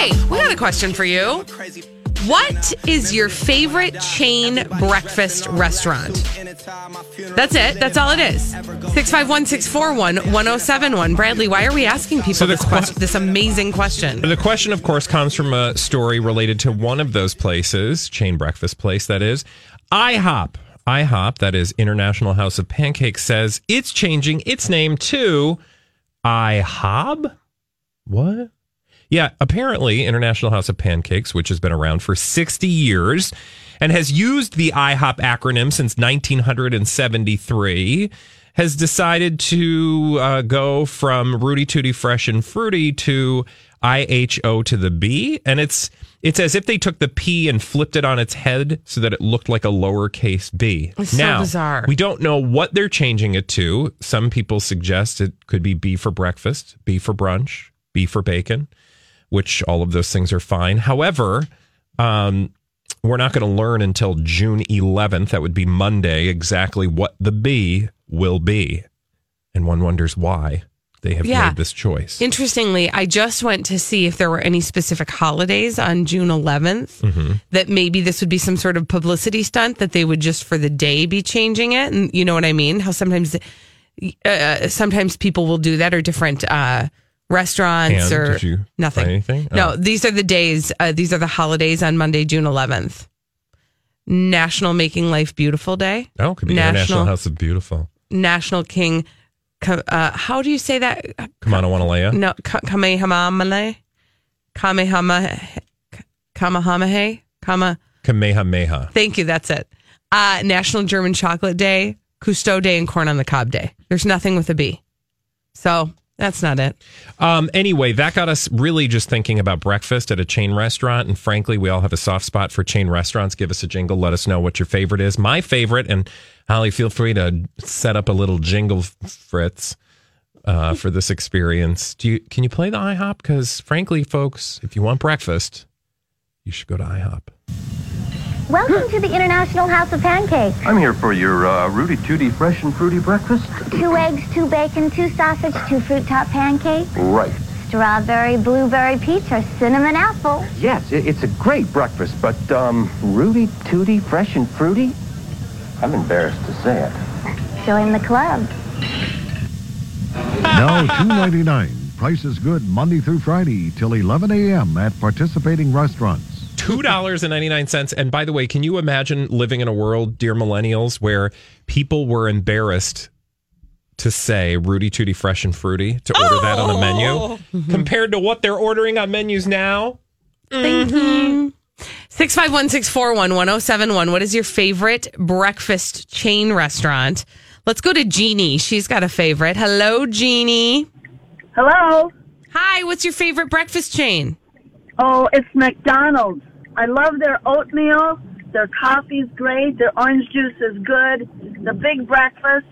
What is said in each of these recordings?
Hey, we got a question for you. What is your favorite chain breakfast restaurant? That's it. That's all it is. 651 641 1071. Bradley, why are we asking people So this, que- question, this amazing question? The question, of course, comes from a story related to one of those places, chain breakfast place, that is IHOP. IHOP, that is International House of Pancakes, says it's changing its name to IHOB. What? Yeah, apparently, International House of Pancakes, which has been around for 60 years and has used the IHOP acronym since 1973, has decided to uh, go from Rooty Tooty Fresh and Fruity to IHO to the B. And it's it's as if they took the P and flipped it on its head so that it looked like a lowercase b. It's so bizarre. we don't know what they're changing it to. Some people suggest it could be B for breakfast, B for brunch, B for bacon which all of those things are fine. However, um, we're not going to learn until June 11th. That would be Monday, exactly what the B will be. And one wonders why they have Yeah. made this choice. Interestingly, I just went to see if there were any specific holidays on June 11th Mm-hmm. that maybe this would be some sort of publicity stunt that they would just for the day be changing it. And you know what I mean? How sometimes, uh, sometimes people will do that or different uh, restaurants And or nothing. anything? No, Oh. these are the days. Uh, these are the holidays on Monday, June 11th. National Making Life Beautiful Day. Oh, could be International House of Beautiful. National King. Uh, how do you say that? Come on, I want to lay No, ka- Kamehameha. Kamehameha. Kamehameha. Kama. Kamehameha. Thank you. That's it. Uh, National German Chocolate Day, Cousteau Day, and Corn on the Cob Day. There's nothing with a B. So that's not it. Um, anyway, that got us really just thinking about breakfast at a chain restaurant. And frankly, we all have a soft spot for chain restaurants. Give us a jingle. Let us know what your favorite is. My favorite, and Holly, feel free to set up a little jingle, Fritz, uh, for this experience. Do you can you play the IHOP? Because frankly, folks, if you want breakfast, you should go to IHOP. Welcome to the International House of Pancakes. I'm here for your uh, Rooty Tooty fresh and fruity breakfast. Two eggs, two bacon, two sausage, two fruit top pancakes, Right. strawberry, blueberry peach, or cinnamon apple. Yes, it's a great breakfast, but um, Rooty Tooty fresh and fruity? I'm embarrassed to say it. Join the club. Now two ninety nine. Price is good Monday through Friday till eleven a.m. at participating restaurants. Two dollars and ninety nine cents. And by the way, can you imagine living in a world, dear millennials, where people were embarrassed to say Rooty Tooty Fresh and Fruity to order that on the oh! menu mm-hmm. compared to what they're ordering on menus now? Thank you. Mm-hmm. 651 641 1071. What is your favorite breakfast chain restaurant? Let's go to Jeannie. She's got a favorite. Hello, Jeannie. Hello. Hi, what's your favorite breakfast chain? Oh, it's McDonald's. I love their oatmeal. Their coffee's great. Their orange juice is good. The big breakfast.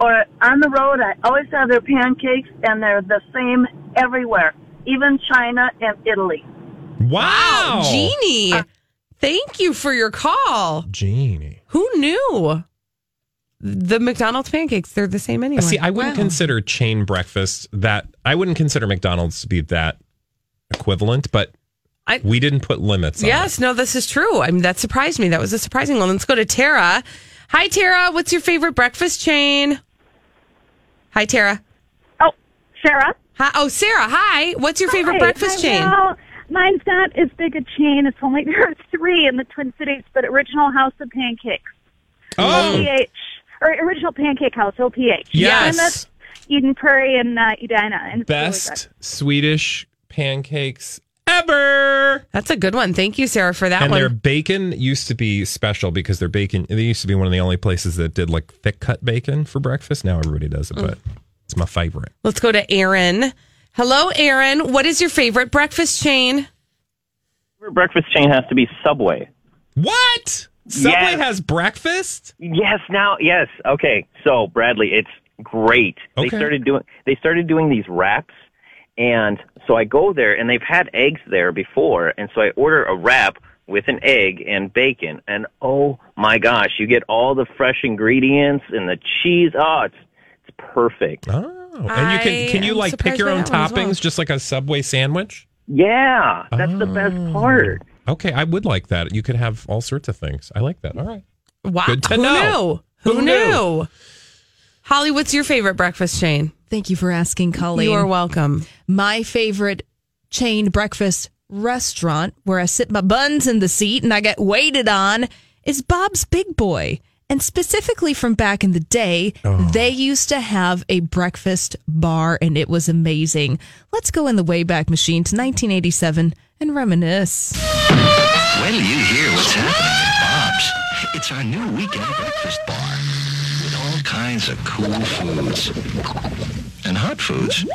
Or on the road, I always have their pancakes, and they're the same everywhere, even China and Italy. Wow. Jeannie. Uh, Thank you for your call. Jeannie. Who knew? The McDonald's pancakes, they're the same anyway. See, I wouldn't Wow. consider chain breakfast that I wouldn't consider McDonald's to be that equivalent, but I- we didn't put limits on Yes, no, this is true. I mean, that surprised me. That was a surprising one. Let's go to Tara. Hi, Tara. What's your favorite breakfast chain? Hi, Tara. Oh, Sarah. Hi. Oh, Sarah. Hi. What's your favorite Hi, breakfast hi, chain? Well, Mine's not as big a chain. It's only there are three in the Twin Cities, but Original House of Pancakes. Oh, OPH or Original Pancake House, OPH. Yes. And that's Eden Prairie and uh, Edina. And it's really best Swedish pancakes ever. That's a good one. Thank you, Sarah, for that and one. their bacon used to be special because their bacon they used to be one of the only places that did like thick cut bacon for breakfast. Now everybody does it, but it's my favorite. Let's go to Aaron. Hello, Aaron. What is your favorite breakfast chain? breakfast chain has to be Subway. What? Subway Yes. has breakfast? Yes, now yes. Okay, so Bradley, it's great. Okay. They started doing they started doing these wraps, and so I go there, and they've had eggs there before, and so I order a wrap with an egg and bacon, and oh my gosh, you get all the fresh ingredients and the cheese. Oh, it's it's perfect. Oh. And you can can you am like pick your own that one as toppings well. just like a Subway sandwich? Yeah, that's the best oh. part. Okay, I would like that. You could have all sorts of things. I like that. All right. Wow. Good to Who know. knew? Who, Who knew? knew? Holly, what's your favorite breakfast chain? Thank you for asking, Colleen. You are welcome. My favorite chain breakfast restaurant where I sit my buns in the seat and I get waited on is Bob's Big Boy. And specifically from back in the day, oh. they used to have a breakfast bar and it was amazing. Let's go in the Wayback Machine to 1987 and reminisce. When do you hear what's happening at Bob's? It's our new weekend breakfast bar with all kinds of cool foods and hot foods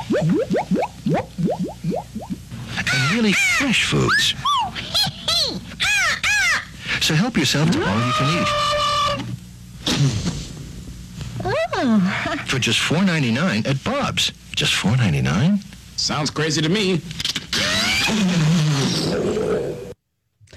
and really fresh foods. So help yourself to all you can eat oh. for just $4.99 at Bob's. Just $4.99? Sounds crazy to me.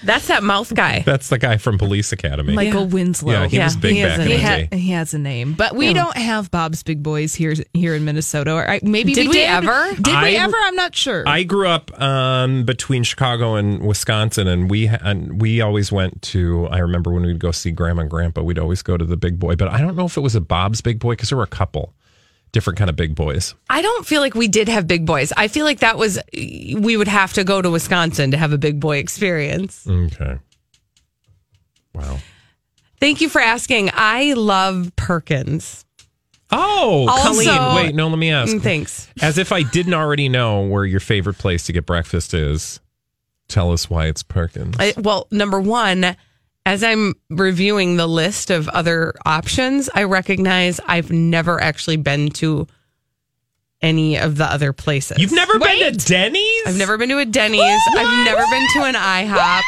That's that mouth guy. That's the guy from Police Academy. Michael Winslow. Yeah, he was big he back has in a the name. day. He has a name, but we Yeah. don't have Bob's Big Boys here here in Minnesota. Or I, maybe Did we, we ever? Did we ever? I'm not sure. I grew up um, between Chicago and Wisconsin, and we and we always went to. I remember when we'd go see Grandma and Grandpa, we'd always go to the Big Boy. But I don't know if it was a Bob's Big Boy because there were a couple different kind of Big Boys. I don't feel like we did have big boys. I feel like that was we would have to go to Wisconsin to have a big boy experience. Okay. Wow. Thank you for asking. I love Perkins. Oh, Also- Colleen. Wait, no. Let me ask. Mm, Thanks. As if I didn't already know where your favorite place to get breakfast is. Tell us why it's Perkins. I, well, number one, as I'm reviewing the list of other options, I recognize I've never actually been to any of the other places. You've never been to Denny's? I've never been to a Denny's. I've never been to an IHOP.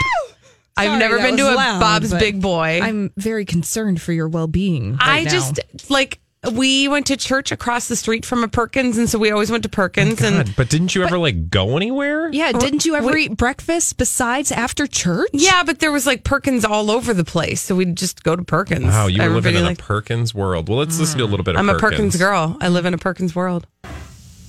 I've Sorry, never been to a loud, Bob's Big Boy. I'm very concerned for your well being. I just like we went to church across the street from a Perkins, and so we always went to Perkins. Oh and God, but didn't you ever like go anywhere? Yeah, didn't you ever Wait. eat breakfast besides after church? yeah, but there was like Perkins all over the place, so we'd just go to Perkins. Wow, you were living in like, a Perkins world. Well, let's listen to a little bit of I'm a Perkins. Perkins girl. I live in a Perkins world.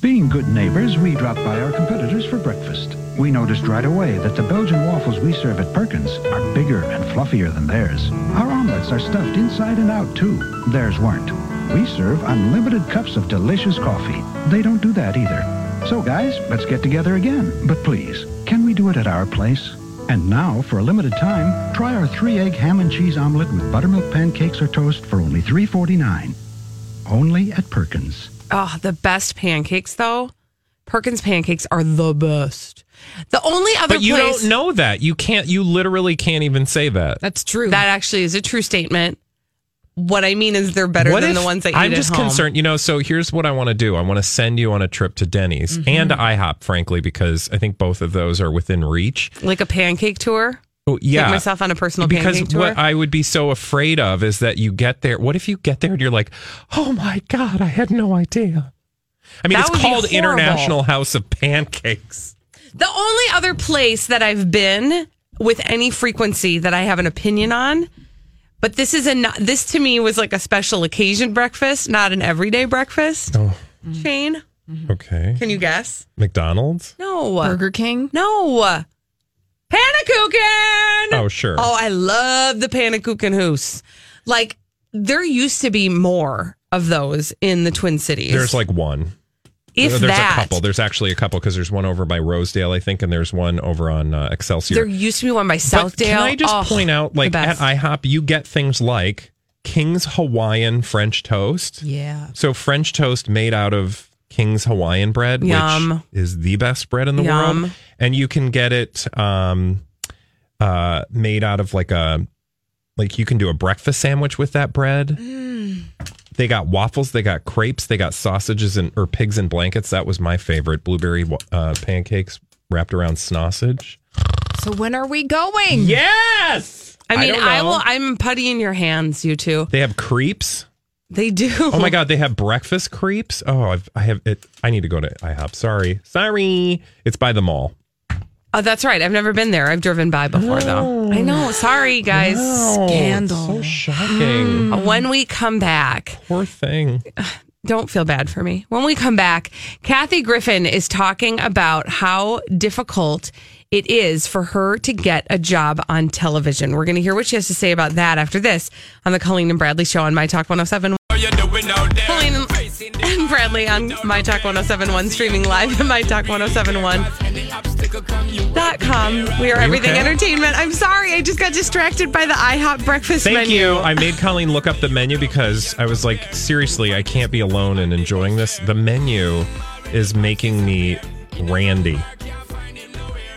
Being good neighbors, we drop by our competitors for breakfast. We noticed right away that the Belgian waffles we serve at Perkins are bigger and fluffier than theirs. Our omelets are stuffed inside and out, too. Theirs weren't. We serve unlimited cups of delicious coffee. They don't do that either. So, guys, let's get together again. But please, can we do it at our place? And now, for a limited time, try our three-egg ham and cheese omelet with buttermilk pancakes or toast for only $3.49. Only at Perkins. Oh, the best pancakes though. Perkins pancakes are the best. The only other But you place don't know that. You can't. You literally can't even say that. That's true. that actually is a true statement. What I mean is they're better What than the ones that you I'm just home. concerned. You know. So here's what I want to do. I want to send you on a trip to Denny's Mm-hmm. and IHOP, frankly, because I think both of those are within reach. Like a pancake tour. Oh, yeah, Take myself on a personal because pancake tour. what I would be so afraid of is that you get there. What if you get there and you're like, oh my god, I had no idea. I mean, That it's called. International House of Pancakes. The only other place that I've been with any frequency that I have an opinion on, but this is a not, this to me was like a special occasion breakfast, not an everyday breakfast. Oh, Shane, okay. can you guess? McDonald's. No. Burger King? No. Pannekoeken. Oh, sure. Oh, I love the Pannekoeken Huis. Like there used to be more of those in the Twin Cities. There's like one. If there's that. a couple. There's actually a couple because there's one over by Rosedale, I think, and there's one over on uh, Excelsior. There used to be one by But Southdale. Can I just Oh, point out, like at. IHOP, you get things like King's Hawaiian French toast. Yeah. So French toast made out of King's Hawaiian bread, Yum. which is the best bread in the Yum. world, and you can get it um, uh, made out of like a like you can do a breakfast sandwich with that bread. Mm. They got waffles, they got crepes, they got sausages and or pigs in blankets. That was my favorite. Blueberry uh, pancakes wrapped around sausage. So when are we going? Yes. I mean, don't I, will. I'm putty in your hands, you two. They have crepes. They do. Oh my god, they have breakfast crepes. Oh, I've, I have it. I need to go to IHOP. Sorry, sorry. It's by the mall. Oh, that's right. I've never been there. I've driven by before, though. I know. Sorry, guys. Scandal. So shocking. Uh, When we come back, Poor thing. don't feel bad for me. When we come back, Kathy Griffin is talking about how difficult it is for her to get a job on television. We're going to hear what she has to say about that after this on the Colleen and Bradley Show on My Talk 107. Colleen and Bradley on My Talk 1071, streaming live at My Talk 1071.com. We are Are everything okay? entertainment. I'm sorry, I just got distracted by the IHOP breakfast Thank menu. you. I made Colleen look up the menu because I was like, seriously, I can't be alone and enjoying this. The menu is making me randy.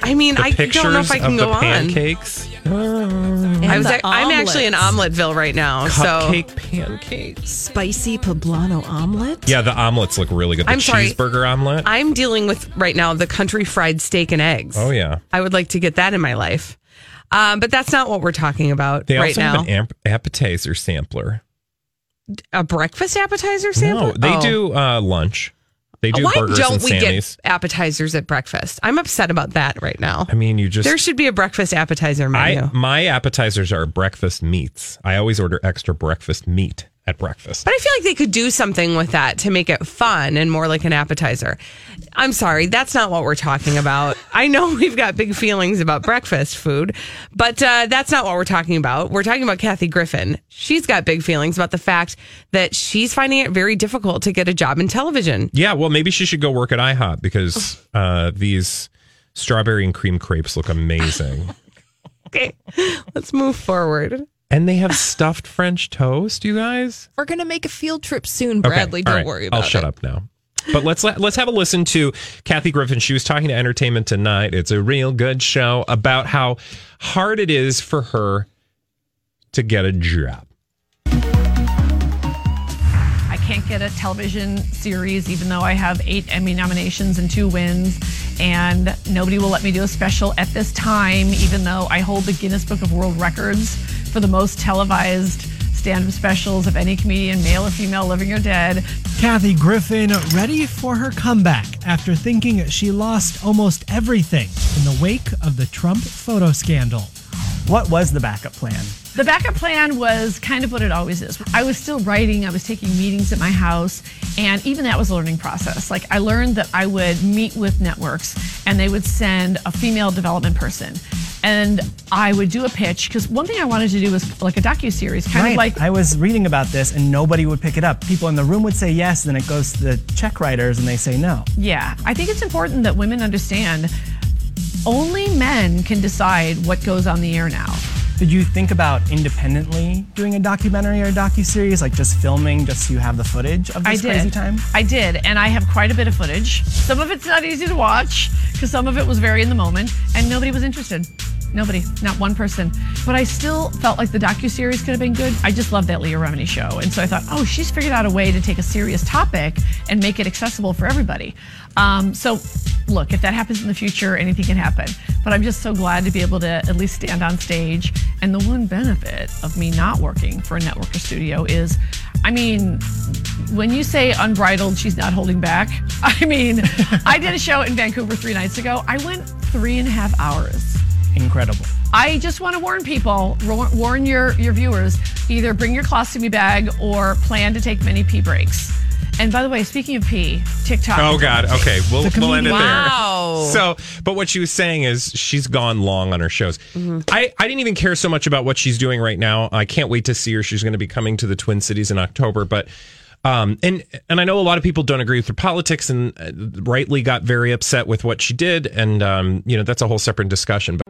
I mean, The I don't know if I can of go the on. pancakes. I was. the I'm actually in omelets. Omeletville right now. Cupcake So pancakes. Spicy poblano omelet. Yeah, the omelets look really good. The I'm sorry. cheeseburger omelet. I'm dealing with right now the country fried steak and eggs. oh yeah. I would like to get that in my life, um, but that's not what we're talking about They right also now. have an amp- appetizer sampler. a breakfast appetizer sample? No, they Oh. do uh, lunch. They do Why burgers don't and we Sammy's. get appetizers at breakfast? I'm upset about that right now. I mean, you just there should be a breakfast appetizer menu. I my appetizers are breakfast meats. I always order extra breakfast meat at breakfast. But I feel like they could do something with that to make it fun and more like an appetizer. I'm sorry, that's not what we're talking about. I know we've got big feelings about breakfast food, but uh, that's not what we're talking about. We're talking about Kathy Griffin. She's got big feelings about the fact that she's finding it very difficult to get a job in television. Yeah, well, maybe she should go work at IHOP because uh, these strawberry and cream crepes look amazing. Okay, let's move forward. And they have stuffed French toast, you guys. We're gonna make a field trip soon, Bradley. all Don't right, worry about it. I'll it. shut up now. But let's let, let's have a listen to Kathy Griffin. She was talking to Entertainment Tonight. It's a real good show about how hard it is for her to get a job. I can't get a television series, even though I have eight Emmy nominations and two wins. And nobody will let me do a special at this time, even though I hold the Guinness Book of World Records for the most televised stand up specials of any comedian, male or female, living or dead. Kathy Griffin ready for her comeback after thinking she lost almost everything in the wake of the Trump photo scandal. What was the backup plan? The backup plan was kind of what it always is. I was still writing, I was taking meetings at my house, and even that was a learning process. Like I learned that I would meet with networks and they would send a female development person. And I would do a pitch because one thing I wanted to do was like a docu series, kind right. of like I was reading about this and nobody would pick it up. People in the room would say yes, then it goes to the check writers and they say no. Yeah, I think it's important that women understand only men can decide what goes on the air now. Did you think about independently doing a documentary or a docu-series, like just filming just so you have the footage of I this did. crazy time? I did, and I have quite a bit of footage. Some of it's not easy to watch because some of it was very in the moment, and nobody was interested. Nobody, not one person. But I still felt like the docu series could have been good. I just love that Leah Remini show, and so I thought, oh, she's figured out a way to take a serious topic and make it accessible for everybody. Um, so, look, if that happens in the future, anything can happen. But I'm just so glad to be able to at least stand on stage. And the one benefit of me not working for a network or studio is, I mean, when you say unbridled, she's not holding back. I mean, I did a show in Vancouver three nights ago. I went three and a half hours. Incredible. I just want to warn people, warn your, your viewers, either bring your colostomy bag or plan to take many pee breaks. And by the way, speaking of pee, TikTok. Oh God. Okay, we'll we'll end it there. Wow. So, but what she was saying is she's gone long on her shows. I I didn't even care so much about what she's doing right now. I can't wait to see her. She's going to be coming to the Twin Cities in October, but. Um, and and I know a lot of people don't agree with her politics and uh, rightly got very upset with what she did, and um, you know that's a whole separate discussion. But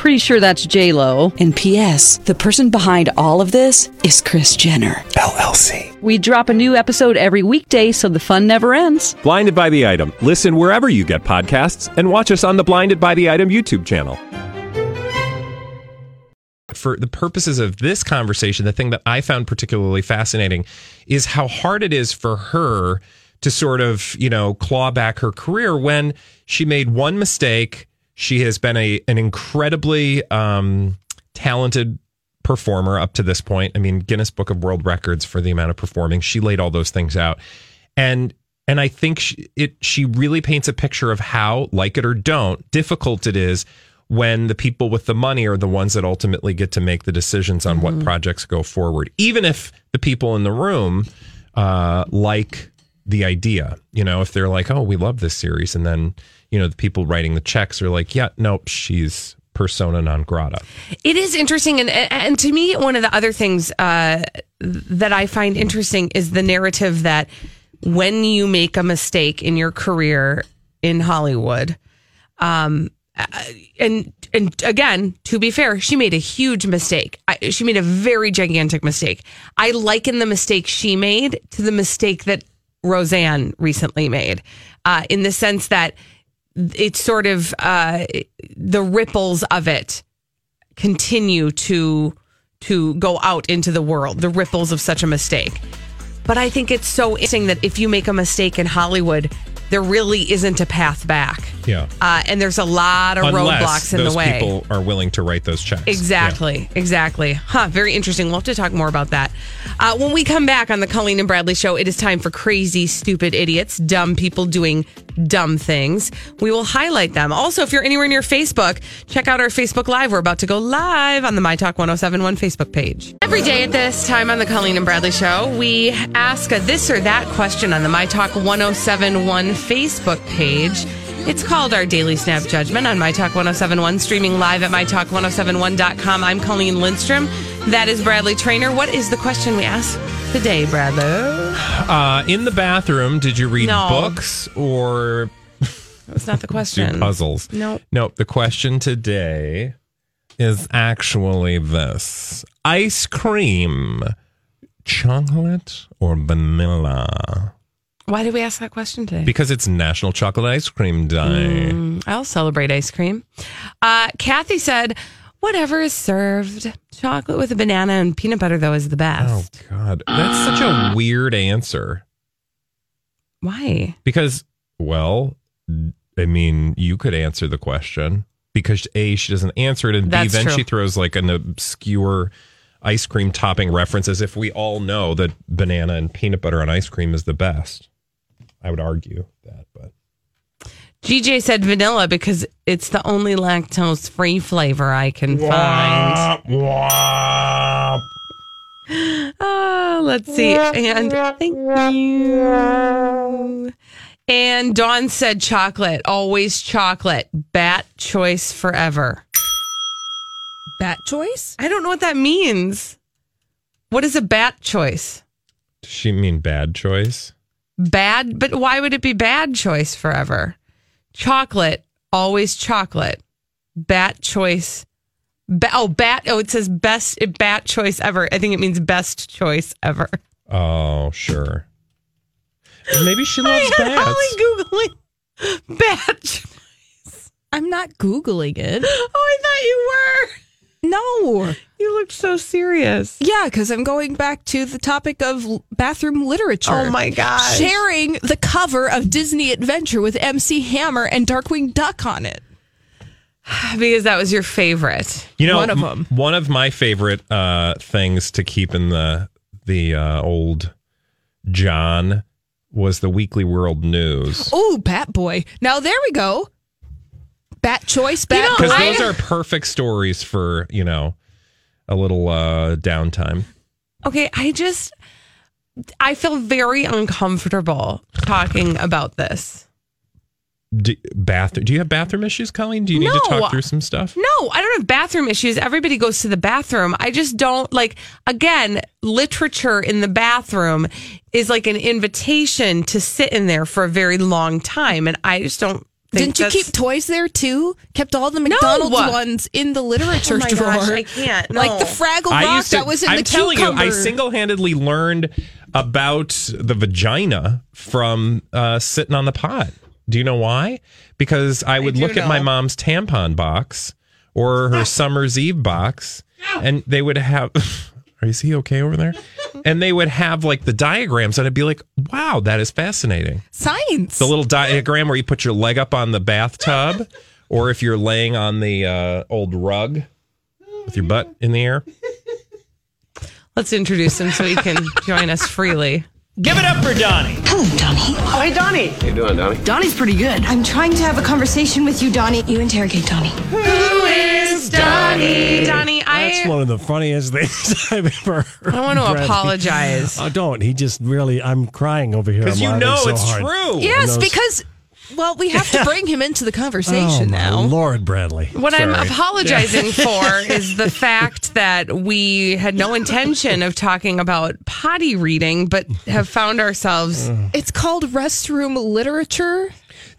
Pretty sure that's J Lo. And P.S. The person behind all of this is Kris Jenner LLC. We drop a new episode every weekday, so the fun never ends. Blinded by the item. Listen wherever you get podcasts, and watch us on the Blinded by the Item YouTube channel. For the purposes of this conversation, the thing that I found particularly fascinating is how hard it is for her to sort of, you know, claw back her career when she made one mistake. She has been a an incredibly um, talented performer up to this point. I mean, Guinness Book of World Records for the amount of performing. She laid all those things out, and and I think she, it she really paints a picture of how, like it or don't, difficult it is when the people with the money are the ones that ultimately get to make the decisions on what projects go forward, even if the people in the room uh, like the idea. You know, if they're like, "Oh, we love this series," and then you know the people writing the checks are like, "Yeah, nope, she's persona non grata." It is interesting, and and to me, one of the other things uh, that I find interesting is the narrative that when you make a mistake in your career in Hollywood, um, uh, and and again, to be fair, she made a huge mistake. I, she made a very gigantic mistake. I liken the mistake she made to the mistake that Roseanne recently made, uh, in the sense that it's sort of uh, the ripples of it continue to to go out into the world. The ripples of such a mistake. But I think it's so interesting that if you make a mistake in Hollywood, there really isn't a path back. Yeah. Uh, and there's a lot of Unless roadblocks in the way. people are willing to write those checks. Exactly, exactly. Huh, very interesting. We'll have to talk more about that. Uh, when we come back on the Colleen and Bradley show, it is time for crazy, stupid idiots, dumb people doing dumb things. We will highlight them. Also, if you're anywhere near Facebook, check out our Facebook Live. We're about to go live on the My Talk 1071 Facebook page. Every day at this time on the Colleen and Bradley show, we ask a this or that question on the My Talk 1071 Facebook page. It's called our Daily Snap Judgment on My Talk 1071, streaming live at MyTalk1071.com. I'm Colleen Lindstrom. That is Bradley Traynor. What is the question we ask today, Bradley? Uh, in the bathroom, did you read No. books or That's not the do question. puzzles? No. Nope. The question today is actually this ice cream, chocolate or vanilla? Why did we ask that question today? Because it's National Chocolate Ice Cream Day. Mm, I'll celebrate ice cream. Uh, Kathy said, whatever is served. Chocolate with a banana and peanut butter, though, is the best. Oh. God. That's such a weird answer. Why? Because, well, I mean, you could answer the question because A, she doesn't answer it, and B, That's then true. she throws like an obscure ice cream topping reference as if we all know that banana and peanut butter on ice cream is the best. I would argue that, but GJ said vanilla because it's the only lactose free flavor I can find. Oh, let's see. And thank you. And Dawn said chocolate, always chocolate. Bat choice forever. Bat choice? I don't know what that means. What is a bat choice? does she mean bad choice? Bad, but why would it be bad choice forever? Chocolate, always chocolate. Bat choice. Ba- oh, bat. Oh, it says best bat choice ever. I think it means best choice ever. Oh, sure. Maybe she loves I bats. only googling bat. choice. I'm not Googling it. Oh, I thought you were. No. You looked so serious. Yeah, because I'm going back to the topic of l- bathroom literature. Oh my gosh. Sharing the cover of Disney Adventure with MC Hammer and Darkwing Duck on it. Because that was your favorite. You know, One of m- them. One of my favorite uh, things to keep in the the uh, old John was the Weekly World News Oh, Bat Boy. Now there we go. Bat choice, Bat know, Boy. because those are perfect stories for you know a little uh, downtime. Okay, I just I feel very uncomfortable talking about this. Do, bathroom? Do you have bathroom issues, Colleen? Do you need to No. talk through some stuff? No, I don't have bathroom issues. Everybody goes to the bathroom. I just don't like, again, literature in the bathroom is like an invitation to sit in there for a very long time. And I just don't think Didn't you keep toys there too? Kept all the McDonald's ones in the literature Oh my drawer. gosh, I can't, Like the no. Fraggle I Rock used to. that was in I'm the telling cucumber. you, I single-handedly learned about the vagina from uh, sitting on the pot. Do you know why? Because I would do look at my know. mom's tampon box or her summer's eve box, and they would have. Is he okay over there? And they would have like the diagrams, and I'd be like, "Wow, that is fascinating." Science. The little diagram where you put your leg up on the bathtub, or if you're laying on the uh, old rug with your butt in the air. Let's introduce him so he can join us freely. Give it up for Donnie. Hello, Donnie. Oh, hey, Donnie. How you doing, Donnie? Donnie's pretty good. I'm trying to have a conversation with you, Donnie. You interrogate Donnie. Who is Donnie? Donnie, I. That's one of the funniest things I've ever heard. I want to Bradley. apologize. Oh, don't. He just really, I'm crying over here. 'Cause I'm you know so it's hard. true. Yes, those- because well, we have to bring him into the conversation oh, now. Lord, Bradley. What I'm Sorry. apologizing for is the fact that we had no intention of talking about potty reading, but have found ourselves. It's called restroom literature.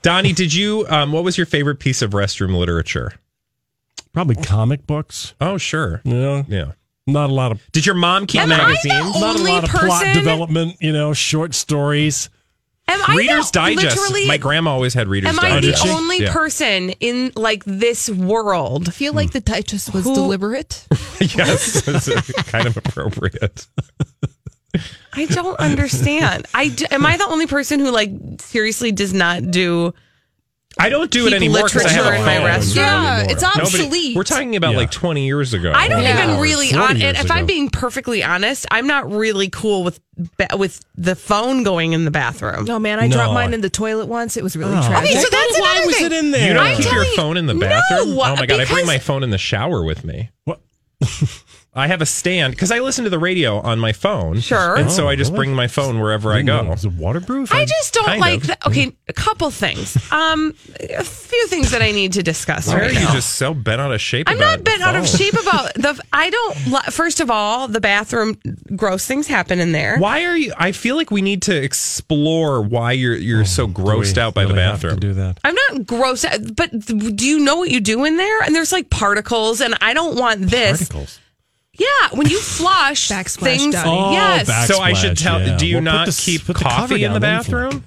Donnie, did you? Um, what was your favorite piece of restroom literature? Probably comic books. Oh, sure. You know? Yeah. Not a lot of. Did your mom keep Am I the magazines? Not a lot of plot development. You know, short stories. Am I Reader's the, Digest. My grandma always had Reader's digest. am I Digest. the only Yeah. person in like this world? I feel like the digest was Who- deliberate. yes, it's kind of appropriate. I don't understand. I d- am I the only person who like seriously does not do? I don't do it Keep anymore because I have a literature in my phone. restaurant. Yeah, anymore. it's Nobody- obsolete. we're talking about Yeah. like 20 years ago. I don't Yeah. even really. 40 On, years and if I'm ago. being perfectly honest, I'm not really cool with ba- with the phone going in the bathroom. No, man, I No. dropped mine in the toilet once. It was really Oh. tragic. Okay, so that's Why another was thing. it in there? You don't I'm keep your telling- phone in the bathroom? No, bathroom? oh my god, I bring because- my phone in the shower with me. What? I have a stand because I listen to the radio on my phone. Sure. And so Oh, I just really? bring my phone wherever I go. Is it waterproof? I just don't Kind like. of. The, okay, a couple things. Um, a few things that I need to discuss Why are right you now. just so bent out of shape? I'm about not bent out of phone? shape about the. I don't. li- First of all, the bathroom, gross things happen in there. Why are you? I feel like we need to explore why you're you're so grossed out by the really have to bathroom. do that. I'm not gross, but do you know what you do in there? And there's like particles, and I don't want this. Particles. Yeah, when you flush Backsplash, things. Donnie. Oh, yes. back- So I should tell. yeah. Do you Well, not the- keep put the coffee in the down then for- bathroom?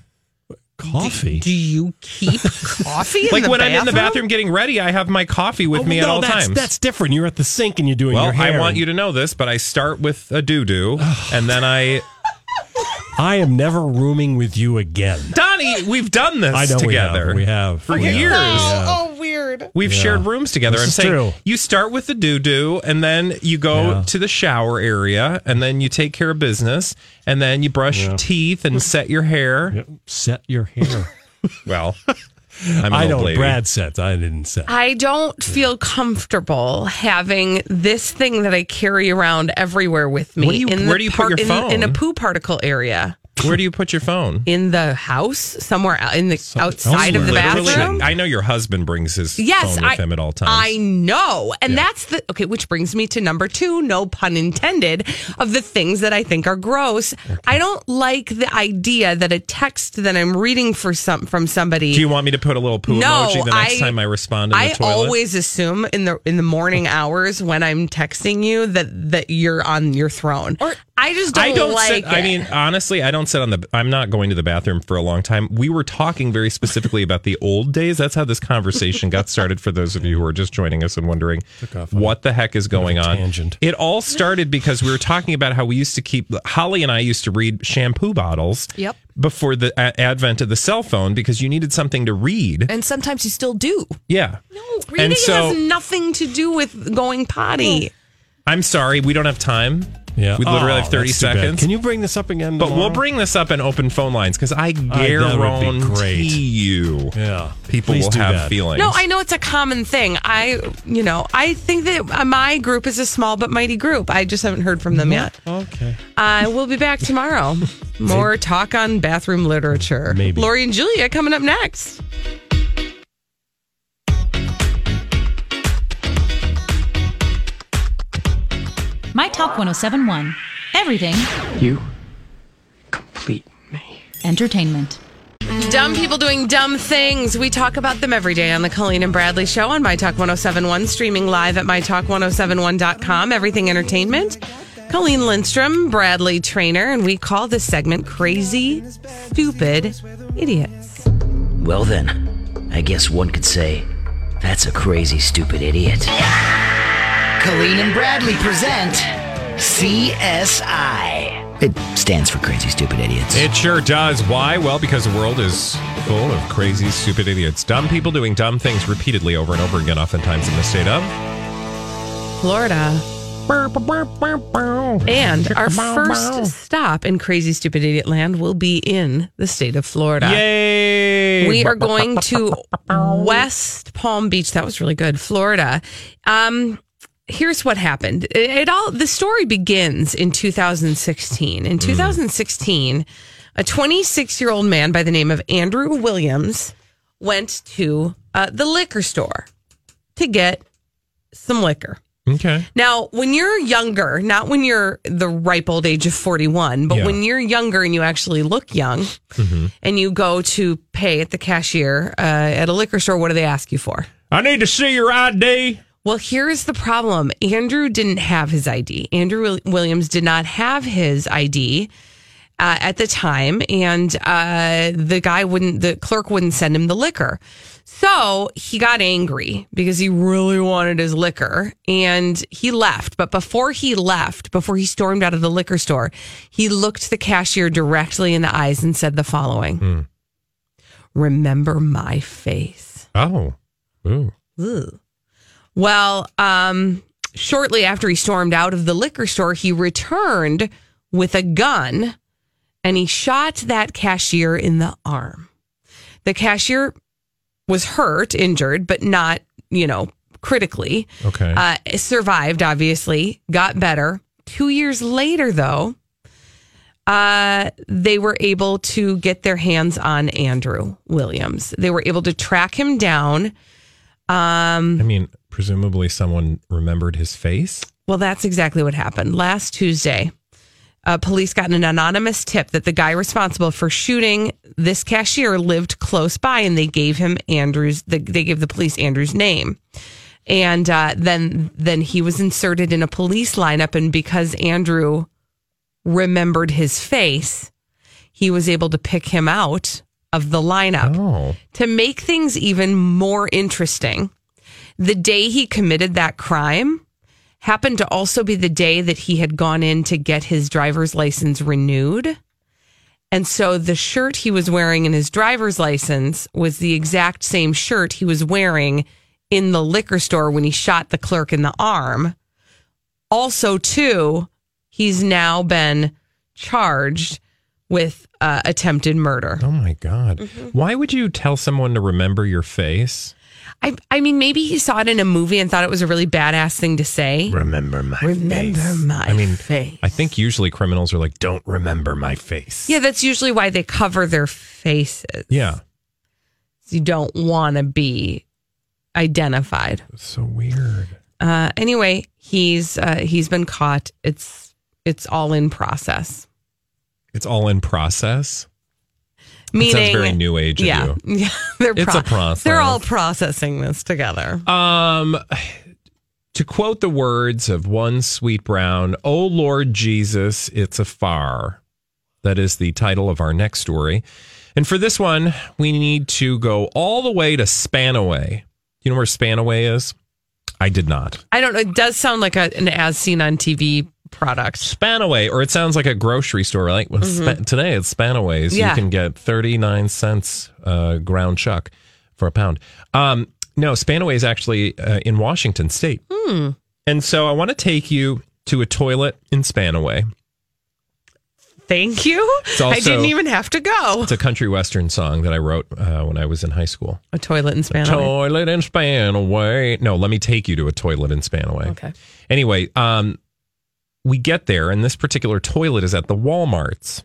Coffee. Do you keep coffee in Like the when I'm in the bathroom getting ready, I have my coffee with Oh, me at no, all that's, times. That's different. You're at the sink and you're doing well, your hair. I want you to know this, but I start with a doo doo, and then I. I am never rooming with you again. Donnie, we've done this I know together. we have. We have for We years. Yeah. Oh, oh, weird. We've Yeah. shared rooms together. This I'm is saying true. you start with the doo doo, and then you go Yeah. to the shower area, and then you take care of business, and then you brush Yeah. teeth and set your hair. Yep. Set your hair. Well, I'm an I old know lady. Brad sets. I didn't set. I don't feel comfortable having this thing that I carry around everywhere with me. What do you- in where the do you put your in- phone? In, a poo particle area. Where do you put your phone? In the house, somewhere out in the outside of the Literally, bathroom. I know your husband brings his Yes, phone with I, him at all times. I know. And that's the okay, which brings me to number two, no pun intended, of the things that I think are gross. I don't like the idea that a text that I'm reading for some from somebody do you want me to put a little poo No, emoji the next I- time I respond in the I toilet? always assume in the in the morning hours when I'm texting you that that you're on your throne. Or I just don't, I don't like. I it. mean, honestly, I don't sit on the. I'm not going to the bathroom for a long time. We were talking very specifically about the old days. That's how this conversation got started. For those of you who are just joining us and wondering what the heck is going on, tangent. it all started because we were talking about how we used to keep. Holly and I used to read shampoo bottles. Yep. Before the a- advent of the cell phone, because you needed something to read. And sometimes you still do. Yeah. No, reading so- has nothing to do with going potty. I'm sorry, we don't have time Yeah. We literally Oh, have 30 that's too bad. seconds. Can you bring this up again? But we'll bring this up in open phone lines because I that would be guarantee great. you Yeah. people Please will have that. feelings. No, I know it's a common thing. I, you know, I think that uh, my group is a small but mighty group. I just haven't heard from them yet. Okay. I will be back tomorrow. More talk on bathroom literature. Maybe. Lori and Julia coming up next. My Talk 1071. Everything You? Complete me. Entertainment. Dumb people doing dumb things. We talk about them every day on the Colleen and Bradley Show on My Talk 1071, streaming live at MyTalk1071.com. Everything Entertainment. Colleen Lindstrom, Bradley Traynor, and we call this segment Crazy, Stupid Idiots. Well, then, I guess one could say that's a crazy, stupid idiot. Colleen and Bradley present CSI. It stands for Crazy, Stupid Idiots. It sure does. Why? Well, because the world is full of crazy, stupid idiots. Dumb people doing dumb things repeatedly over and over again, oftentimes in the state of Florida. And our first stop in Crazy Stupid Idiot Land will be in the state of Florida. Yay! We are going to West Palm Beach. That was really good. Florida. Um, here's what happened. It, it all the story begins in 2016. In 2016, a 26 year old man by the name of Andrew Williams went to uh, the liquor store to get some liquor. Okay. Now, when you're younger, not when you're the ripe old age of 41, but Yeah. when you're younger and you actually look young Mm-hmm. and you go to pay at the cashier uh, at a liquor store, what do they ask you for? I need to see your ID. Well, here's the problem Andrew didn't have his ID. Andrew Williams did not have his ID. Uh, at the time, and uh, the guy wouldn't, the clerk wouldn't send him the liquor. So he got angry because he really wanted his liquor and he left. But before he left, before he stormed out of the liquor store, he looked the cashier directly in the eyes and said the following Remember my face. Oh. Ooh. Ugh. Well, um, shortly after he stormed out of the liquor store, he returned with a gun and he shot that cashier in the arm. The cashier was hurt, injured, but not, you know, critically. Okay. Uh, survived, obviously, got better. Two years later, though, uh, they were able to get their hands on Andrew Williams. They were able to track him down. Um, I mean, presumably someone remembered his face. well, that's exactly what happened. Last Tuesday, uh, police got an anonymous tip that the guy responsible for shooting this cashier lived close by, and they gave him Andrew's. The, they gave the police Andrew's name, and uh, then then he was inserted in a police lineup, and because Andrew remembered his face, he was able to pick him out of the lineup. Oh. To make things even more interesting, the day he committed that crime happened to also be the day that he had gone in to get his driver's license renewed. And so the shirt he was wearing in his driver's license was the exact same shirt he was wearing in the liquor store when he shot the clerk in the arm. Also, too, he's now been charged with uh, attempted murder. Oh my God. Mm-hmm. Why would you tell someone to remember your face? I, I mean, maybe he saw it in a movie and thought it was a really badass thing to say. Remember my Remember my I mean, face. I think usually criminals are like, don't remember my face. Yeah, that's usually why they cover their faces. Yeah. You don't want to be identified. So weird. Uh, anyway, he's uh, he's been caught. It's it's all in process. It's all in process. Meaning, sounds very new age of yeah, you. yeah. They're It's a process. They're all processing this together. Um, to quote the words of one Sweet Brown, "Oh Lord Jesus, it's a far." That is the title of our next story. And for this one, we need to go all the way to Spanaway. You know where Spanaway is? I did not. I don't know. It does sound like a, an as seen on TV product. Spanaway, or it sounds like a grocery store. Like well, Mhm. Spa- today, it's Spanaway's. Yeah. You can get thirty nine cents uh, ground chuck for a pound. Um, no, Spanaway is actually uh, in Washington State. Hmm. And so I want to take you to a toilet in Spanaway. Thank you. It's I didn't even have to go. It's a country western song that I wrote uh, when I was in high school. A toilet in Spanaway. Toilet in Spanaway. No, let me take you to a toilet in Spanaway. Okay. Anyway, um, we get there, and this particular toilet is at the Walmarts.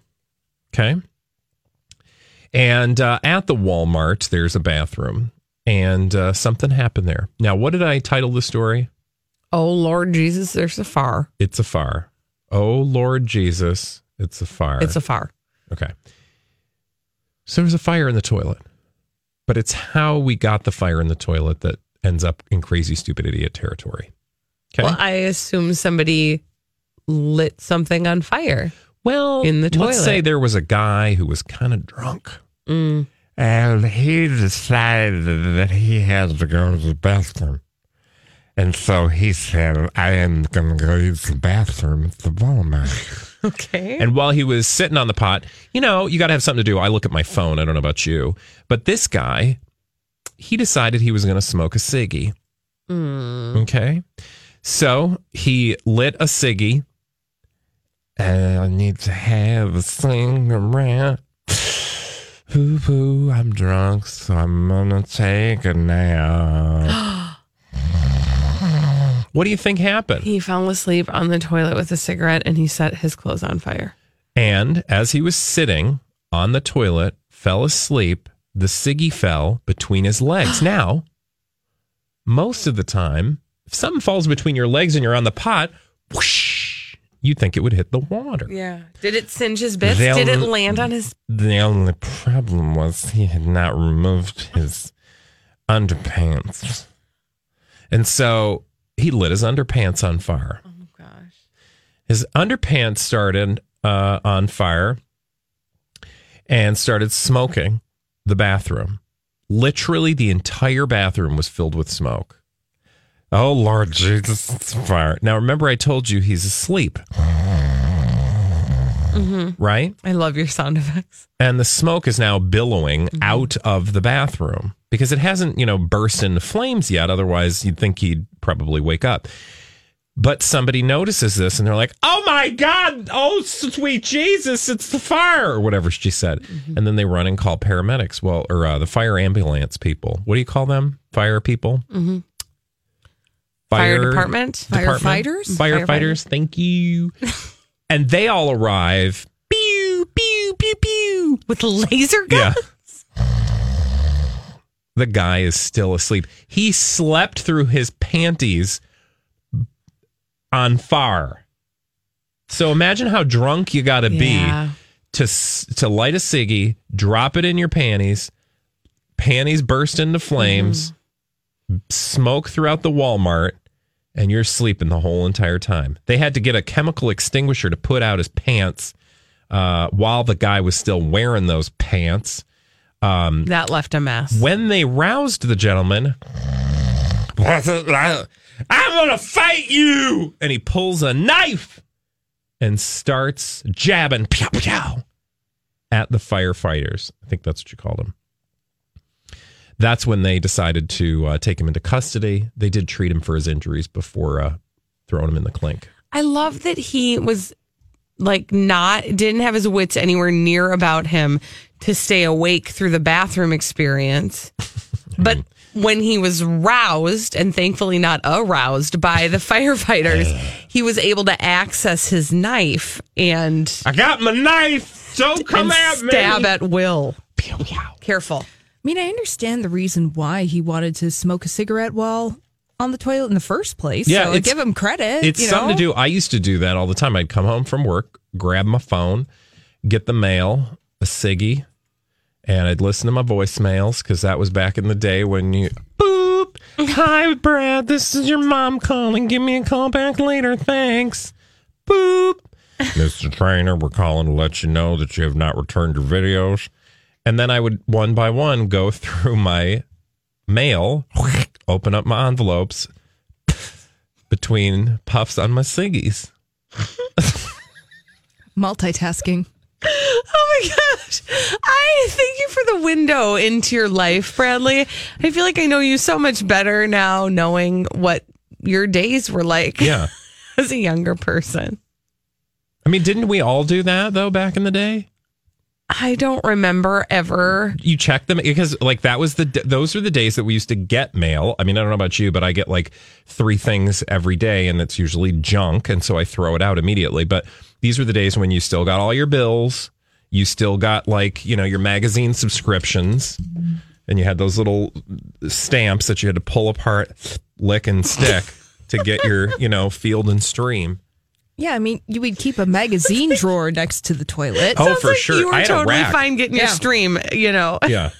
Okay. And uh, at the Walmart, there's a bathroom, and uh, something happened there. Now, what did I title the story? Oh Lord Jesus, there's a far. It's a fire. Oh Lord Jesus, it's a fire. It's a far. Okay. So there's a fire in the toilet, but it's how we got the fire in the toilet that ends up in crazy, stupid idiot territory. Okay. Well, I assume somebody lit something on fire. Well, in the toilet. Let's say there was a guy who was kind of drunk. Mm. And he decided that he had to go to the bathroom. And so he said, I am going to go use the bathroom at the Walmart. Okay. And while he was sitting on the pot, you know, you got to have something to do. I look at my phone. I don't know about you, but this guy, he decided he was going to smoke a ciggy. Mm. Okay. So he lit a ciggy. I need to have a cigarette. Hoo hoo, I'm drunk, so I'm gonna take a nap. What do you think happened? He fell asleep on the toilet with a cigarette and he set his clothes on fire. And as he was sitting on the toilet, fell asleep, the ciggy fell between his legs. now, most of the time, if something falls between your legs and you're on the pot, whoosh, you'd think it would hit the water. Yeah. Did it singe his bits? They'll- Did it land on his? The only problem was he had not removed his underpants. And so he lit his underpants on fire. Oh gosh. His underpants started uh, on fire and started smoking the bathroom. Literally, the entire bathroom was filled with smoke. Oh, Lord Jesus, it's fire. Now, remember, I told you he's asleep, Mm-hmm. right? I love your sound effects. And the smoke is now billowing out of the bathroom because it hasn't, you know, burst into flames yet. Otherwise, you'd think he'd probably wake up. But somebody notices this and they're like, oh my God, oh sweet Jesus, it's the fire, or whatever she said. And then they run and call paramedics. Well, or uh, the fire ambulance people. What do you call them? Fire people? Mm-hmm. Fire department? Firefighters? Firefighters. Thank you. and they all arrive. Pew, pew, pew, pew. With laser guns? Yeah. The guy is still asleep. He slept through his panties on fire. So imagine how drunk you got to Yeah. be to to light a ciggy, drop it in your panties, panties burst into flames, mm-hmm. Smoke throughout the Walmart, and you're sleeping the whole entire time. They had to get a chemical extinguisher to put out his pants uh, while the guy was still wearing those pants. Um, That left a mess. when they roused the gentleman, I'm going to fight you. And he pulls a knife and starts jabbing pew, pew, at the firefighters. I think that's what you called them. That's when they decided to uh, take him into custody. They did treat him for his injuries before uh, throwing him in the clink. I love that he was like not didn't have his wits anywhere near about him to stay awake through the bathroom experience. But when he was roused and thankfully not aroused by the firefighters, he was able to access his knife and I got my knife. Don't come and at me. stab at will. Careful. I mean, I understand the reason why he wanted to smoke a cigarette while on the toilet in the first place. Yeah, so give him credit. It's something to do. I used to do that all the time. I'd come home from work, grab my phone, get the mail, a ciggy, and I'd listen to my voicemails because that was back in the day when you boop. Hi, Brad. This is your mom calling. Give me a call back later. Thanks. Boop. Mr. Traynor, we're calling to let you know that you have not returned your videos. And then I would one by one go through my mail, open up my envelopes between puffs on my ciggies. Multitasking. Oh my gosh. I thank you for the window into your life, Bradley. I feel like I know you so much better now, knowing what your days were like. Yeah. as a younger person. I mean, didn't we all do that though back in the day? I don't remember ever. You check them because like that was the those are the days that we used to get mail. I mean, I don't know about you, but I get like three things every day, and it's usually junk, and so I throw it out immediately. But these were the days when you still got all your bills, you still got like you know your magazine subscriptions, and you had those little stamps that you had to pull apart, lick and stick to get your you know field and stream. Yeah, I mean, you would keep a magazine drawer next to the toilet. Oh, for sure. You were I had a totally rack. fine getting your Yeah. stream, you know. Yeah.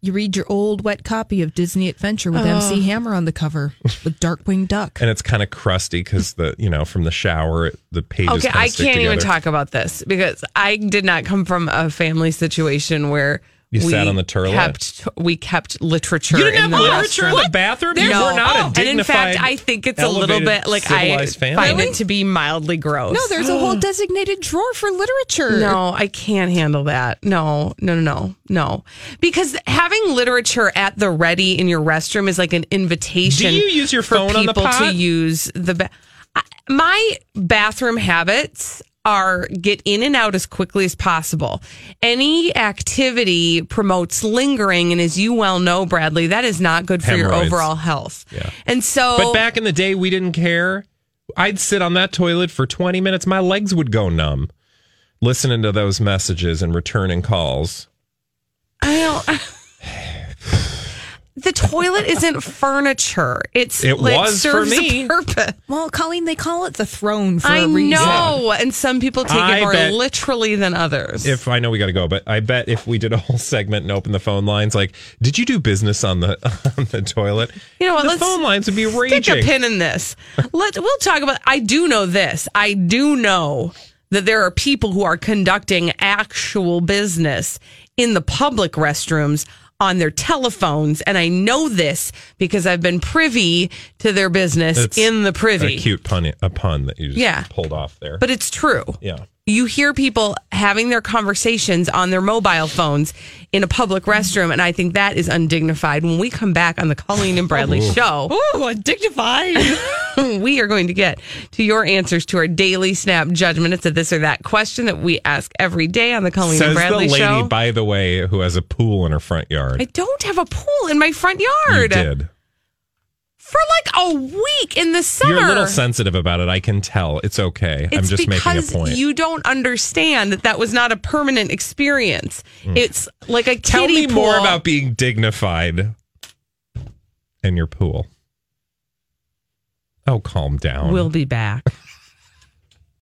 You read your old wet copy of Disney Adventure with MC Hammer on the cover with Darkwing Duck. and it's kind of crusty because the you know from the shower it- the pages. Okay, kinda I stick can't even together. talk about this because I did not come from a family situation where You we sat on the toilet? Kept we kept literature. You didn't in have the literature in the bathroom? There- You no. were not a and in fact, I think it's a little bit like I civilized family. find it to be mildly gross. No, there's a whole designated drawer for literature. No, I can't handle that. No, no, no, no, no. Because having literature at the ready in your restroom is like an invitation. Do you use your for phone on the people to use the ba- I- my bathroom habits are get in and out as quickly as possible. Any activity promotes lingering, and as you well know, Bradley, that is not good for your overall health. Yeah. And so, But back in the day, we didn't care. I'd sit on that toilet for 20 minutes. My legs would go numb listening to those messages and returning calls. I don't. The toilet isn't furniture. It's It like, was for serves me. a purpose. Well, Colleen, they call it the throne for I a reason. know, and some people take I it more bet- literally than others. If I know we got to go, but I bet if we did a whole segment and open the phone lines, like, did you do business on the on the toilet? you know what? The let's phone lines would be stick raging. a pin in this. Let we'll talk about. I do know this. I do know that there are people who are conducting actual business in the public restrooms on their telephones, and I know this because I've been privy to their business in the privy. A cute pun, a pun that you just Yeah. pulled off there. But it's true. yeah. You hear people having their conversations on their mobile phones in a public restroom, and I think that is undignified. When we come back on the Colleen and Bradley Ooh. show, Ooh, undignified. we are going to get to your answers to our daily snap judgment. It's a this or that question that we ask every day on the Colleen Says and Bradley the lady, show. by the way, who has a pool in her front yard. I don't have a pool in my front yard. you yard did. For like a week in the summer. You're a little sensitive about it. I can tell. It's okay. I'm just making a because point. you don't understand that that was not a permanent experience. Mm. It's like a. Tell kiddie me more about being dignified in your pool. Oh, calm down. We'll be back.